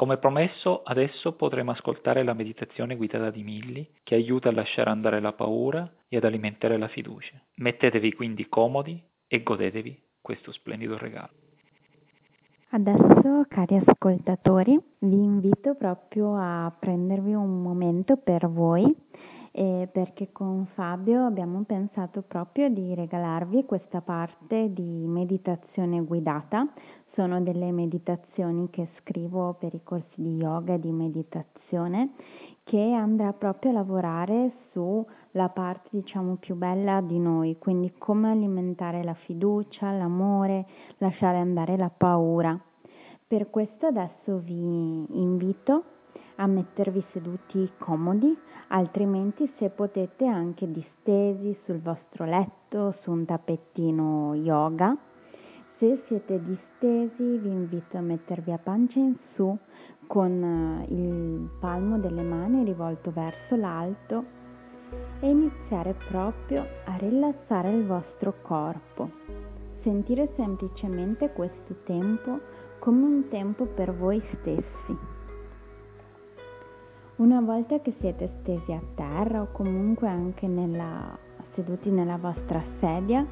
Come promesso, adesso potremo ascoltare la meditazione guidata di Milly che aiuta a lasciare andare la paura e ad alimentare la fiducia. Mettetevi quindi comodi e godetevi questo splendido regalo. Adesso, cari ascoltatori, vi invito proprio a prendervi un momento per voi eh, perché con Fabio abbiamo pensato proprio di regalarvi questa parte di meditazione guidata sono delle meditazioni che scrivo per i corsi di yoga e di meditazione che andrà proprio a lavorare sulla parte diciamo più bella di noi, quindi come alimentare la fiducia, l'amore, lasciare andare la paura. Per questo adesso vi invito a mettervi seduti comodi, altrimenti se potete anche distesi sul vostro letto, su un tappettino yoga se siete distesi vi invito a mettervi a pancia in su con eh, il palmo delle mani rivolto verso l'alto e iniziare proprio a rilassare il vostro corpo. Sentire semplicemente questo tempo come un tempo per voi stessi. Una volta che siete stesi a terra o comunque anche nella, seduti nella vostra sedia,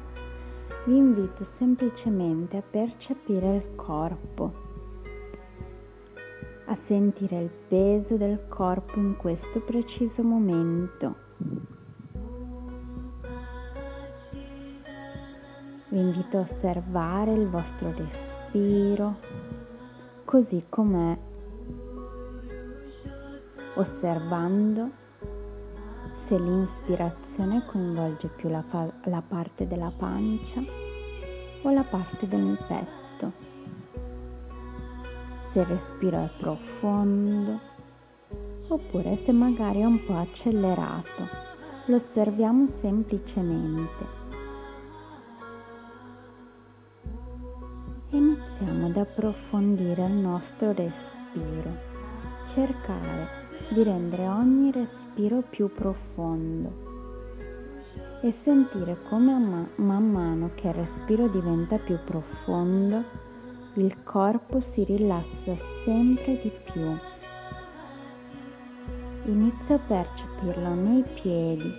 vi invito semplicemente a percepire il corpo, a sentire il peso del corpo in questo preciso momento. Vi invito a osservare il vostro respiro così com'è, osservando se l'inspirazione coinvolge più la, fa- la parte della pancia o la parte del petto, se il respiro è profondo oppure se magari è un po' accelerato, lo osserviamo semplicemente. Iniziamo ad approfondire il nostro respiro, cercare di rendere ogni respiro più profondo e sentire come man mano che il respiro diventa più profondo, il corpo si rilassa sempre di più. Inizia a percepirlo nei piedi.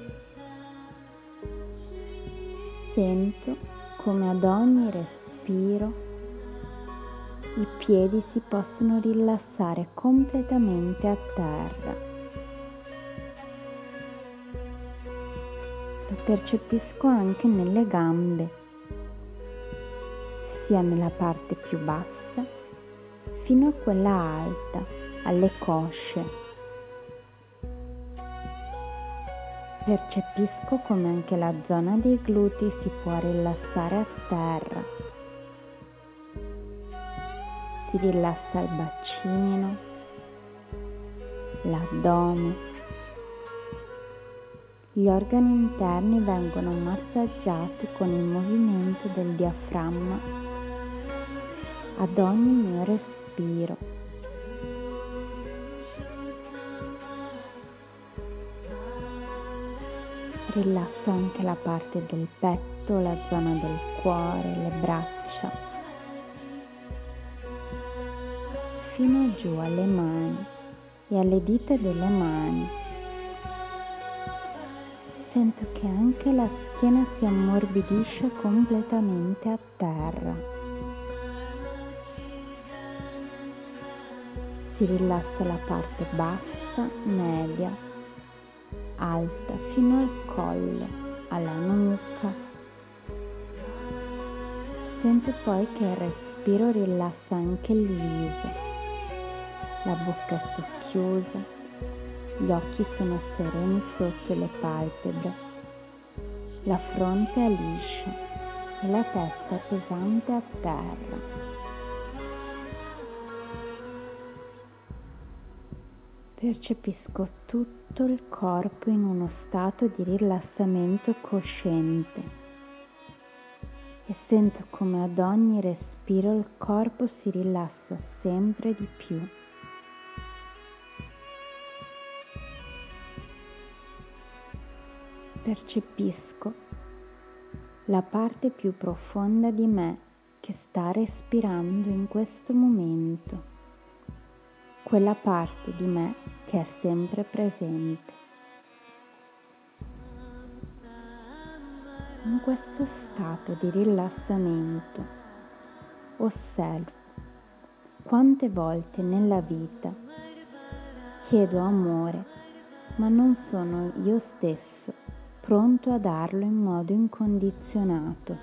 Sento come ad ogni respiro i piedi si possono rilassare completamente a terra. Lo percepisco anche nelle gambe, sia nella parte più bassa fino a quella alta, alle cosce. Percepisco come anche la zona dei glutei si può rilassare a terra si rilassa il bacino, l'addome. Gli organi interni vengono massaggiati con il movimento del diaframma ad ogni mio respiro. Rilasso anche la parte del petto, la zona del cuore, le braccia. Fino giù alle mani e alle dita delle mani. Sento che anche la schiena si ammorbidisce completamente a terra. Si rilassa la parte bassa, media, alta fino al collo, alla nuca. Sento poi che il respiro rilassa anche il viso la bocca è socchiusa, gli occhi sono sereni sotto le palpebre, la fronte è liscia e la testa è pesante a terra. Percepisco tutto il corpo in uno stato di rilassamento cosciente e sento come ad ogni respiro il corpo si rilassa sempre di più. Percepisco la parte più profonda di me che sta respirando in questo momento. quella parte di me che è sempre presente. In questo stato di rilassamento osservo quante volte nella vita chiedo amore, ma non sono io stesso pronto a darlo in modo incondizionato.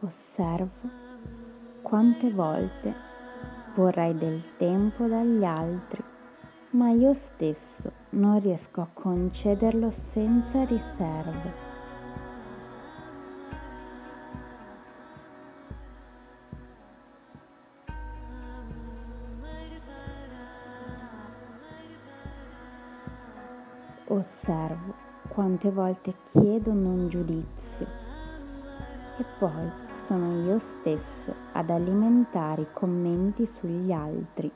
osservo quante volte vorrei del tempo dagli altri, ma io stesso non riesco a concederlo senza riserve. Osservo quante volte chiedo non giudizio e poi sono io stesso ad alimentare i commenti sugli altri.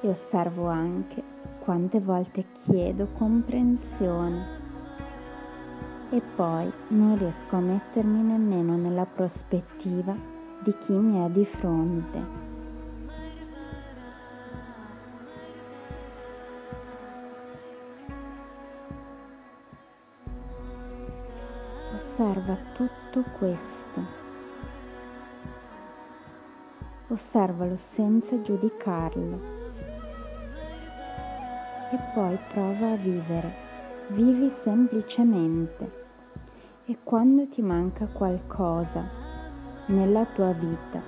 E osservo anche quante volte chiedo comprensione e poi non riesco a mettermi nemmeno nella prospettiva di chi mi è di fronte. Osserva tutto questo. Osservalo senza giudicarlo. E poi prova a vivere. Vivi semplicemente. E quando ti manca qualcosa nella tua vita,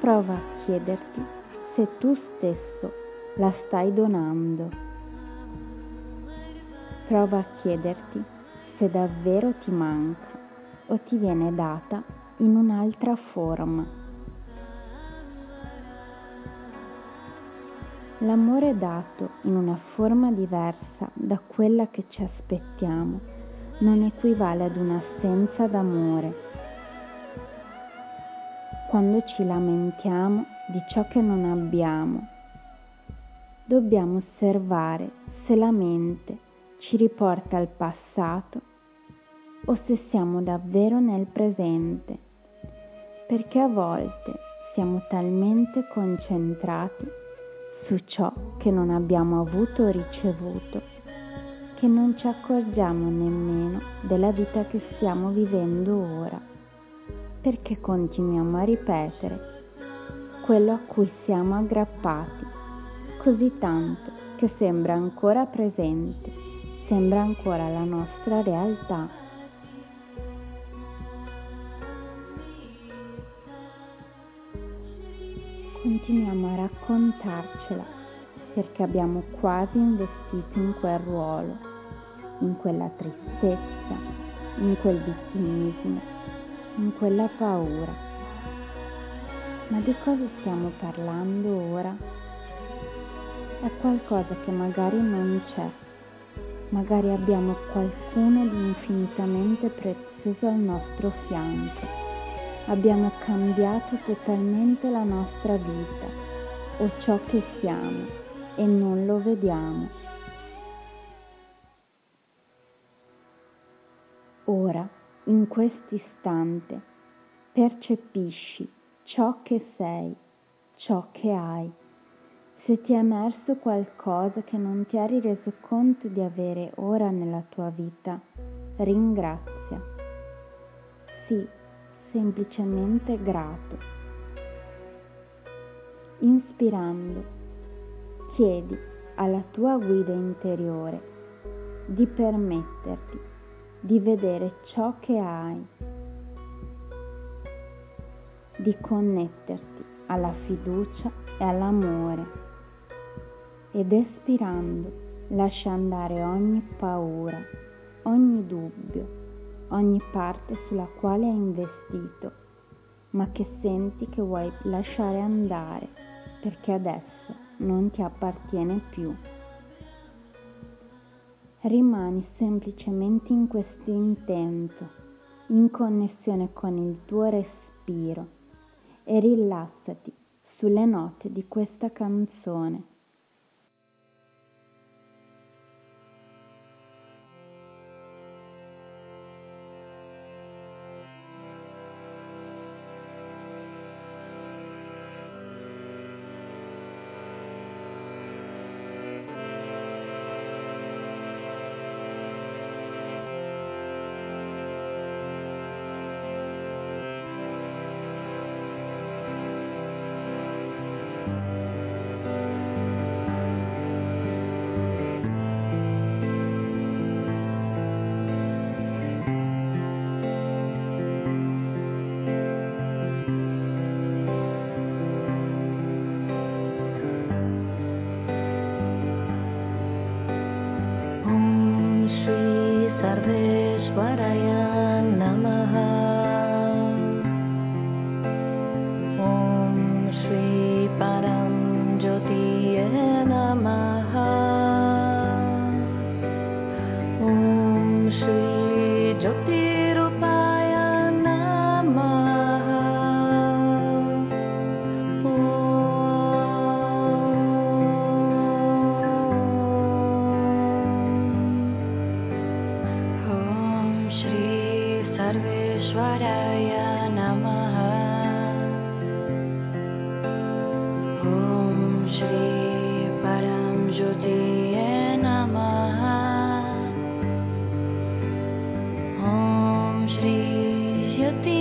prova a chiederti se tu stesso la stai donando. Prova a chiederti se davvero ti manca o ti viene data in un'altra forma. L'amore dato in una forma diversa da quella che ci aspettiamo non equivale ad un'assenza d'amore. Quando ci lamentiamo di ciò che non abbiamo, dobbiamo osservare se la mente ci riporta al passato o se siamo davvero nel presente, perché a volte siamo talmente concentrati su ciò che non abbiamo avuto o ricevuto che non ci accorgiamo nemmeno della vita che stiamo vivendo ora, perché continuiamo a ripetere quello a cui siamo aggrappati così tanto che sembra ancora presente, sembra ancora la nostra realtà continuiamo a raccontarcela perché abbiamo quasi investito in quel ruolo, in quella tristezza, in quel vittimismo, in quella paura. Ma di cosa stiamo parlando ora? È qualcosa che magari non c'è, magari abbiamo qualcuno di infinitamente prezioso al nostro fianco abbiamo cambiato totalmente la nostra vita o ciò che siamo e non lo vediamo. Ora, in questo istante, percepisci ciò che sei, ciò che hai. Se ti è emerso qualcosa che non ti eri reso conto di avere ora nella tua vita, ringrazia. Sì, semplicemente grato. Inspirando, chiedi alla tua guida interiore di permetterti di vedere ciò che hai, di connetterti alla fiducia e all'amore ed espirando lascia andare ogni paura, ogni dubbio ogni parte sulla quale hai investito, ma che senti che vuoi lasciare andare perché adesso non ti appartiene più. Rimani semplicemente in questo intento, in connessione con il tuo respiro e rilassati sulle note di questa canzone. you the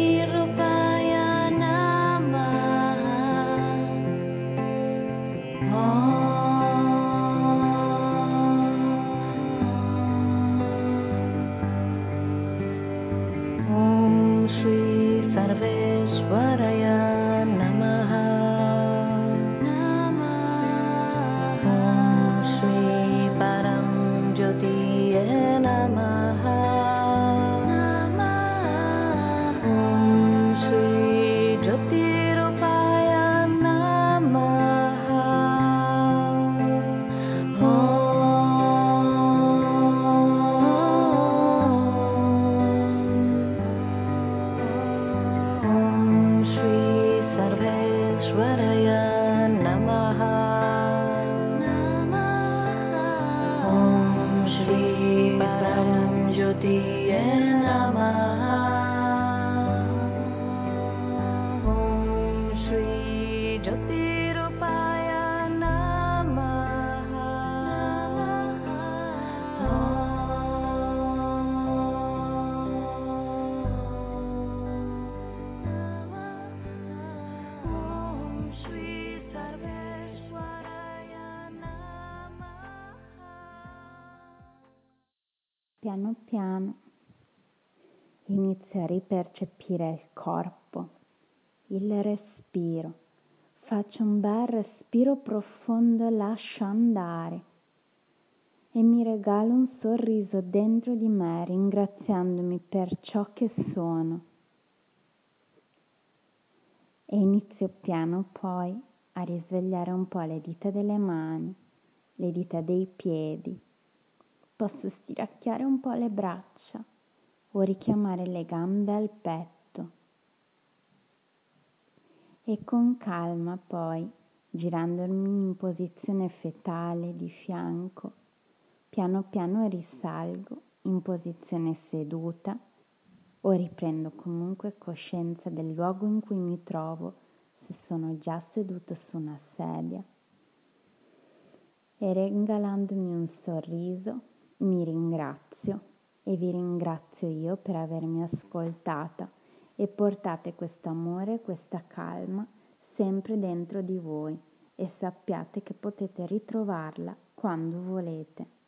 Diyanamah piano piano inizia a ripercepire il corpo, il respiro. Faccio un bel respiro profondo, lascio andare e mi regalo un sorriso dentro di me ringraziandomi per ciò che sono. E inizio piano poi a risvegliare un po' le dita delle mani, le dita dei piedi Posso stiracchiare un po' le braccia o richiamare le gambe al petto. E con calma poi, girandomi in posizione fetale di fianco, piano piano risalgo in posizione seduta o riprendo comunque coscienza del luogo in cui mi trovo se sono già seduto su una sedia e regalandomi un sorriso mi ringrazio e vi ringrazio io per avermi ascoltata e portate questo amore, questa calma sempre dentro di voi e sappiate che potete ritrovarla quando volete.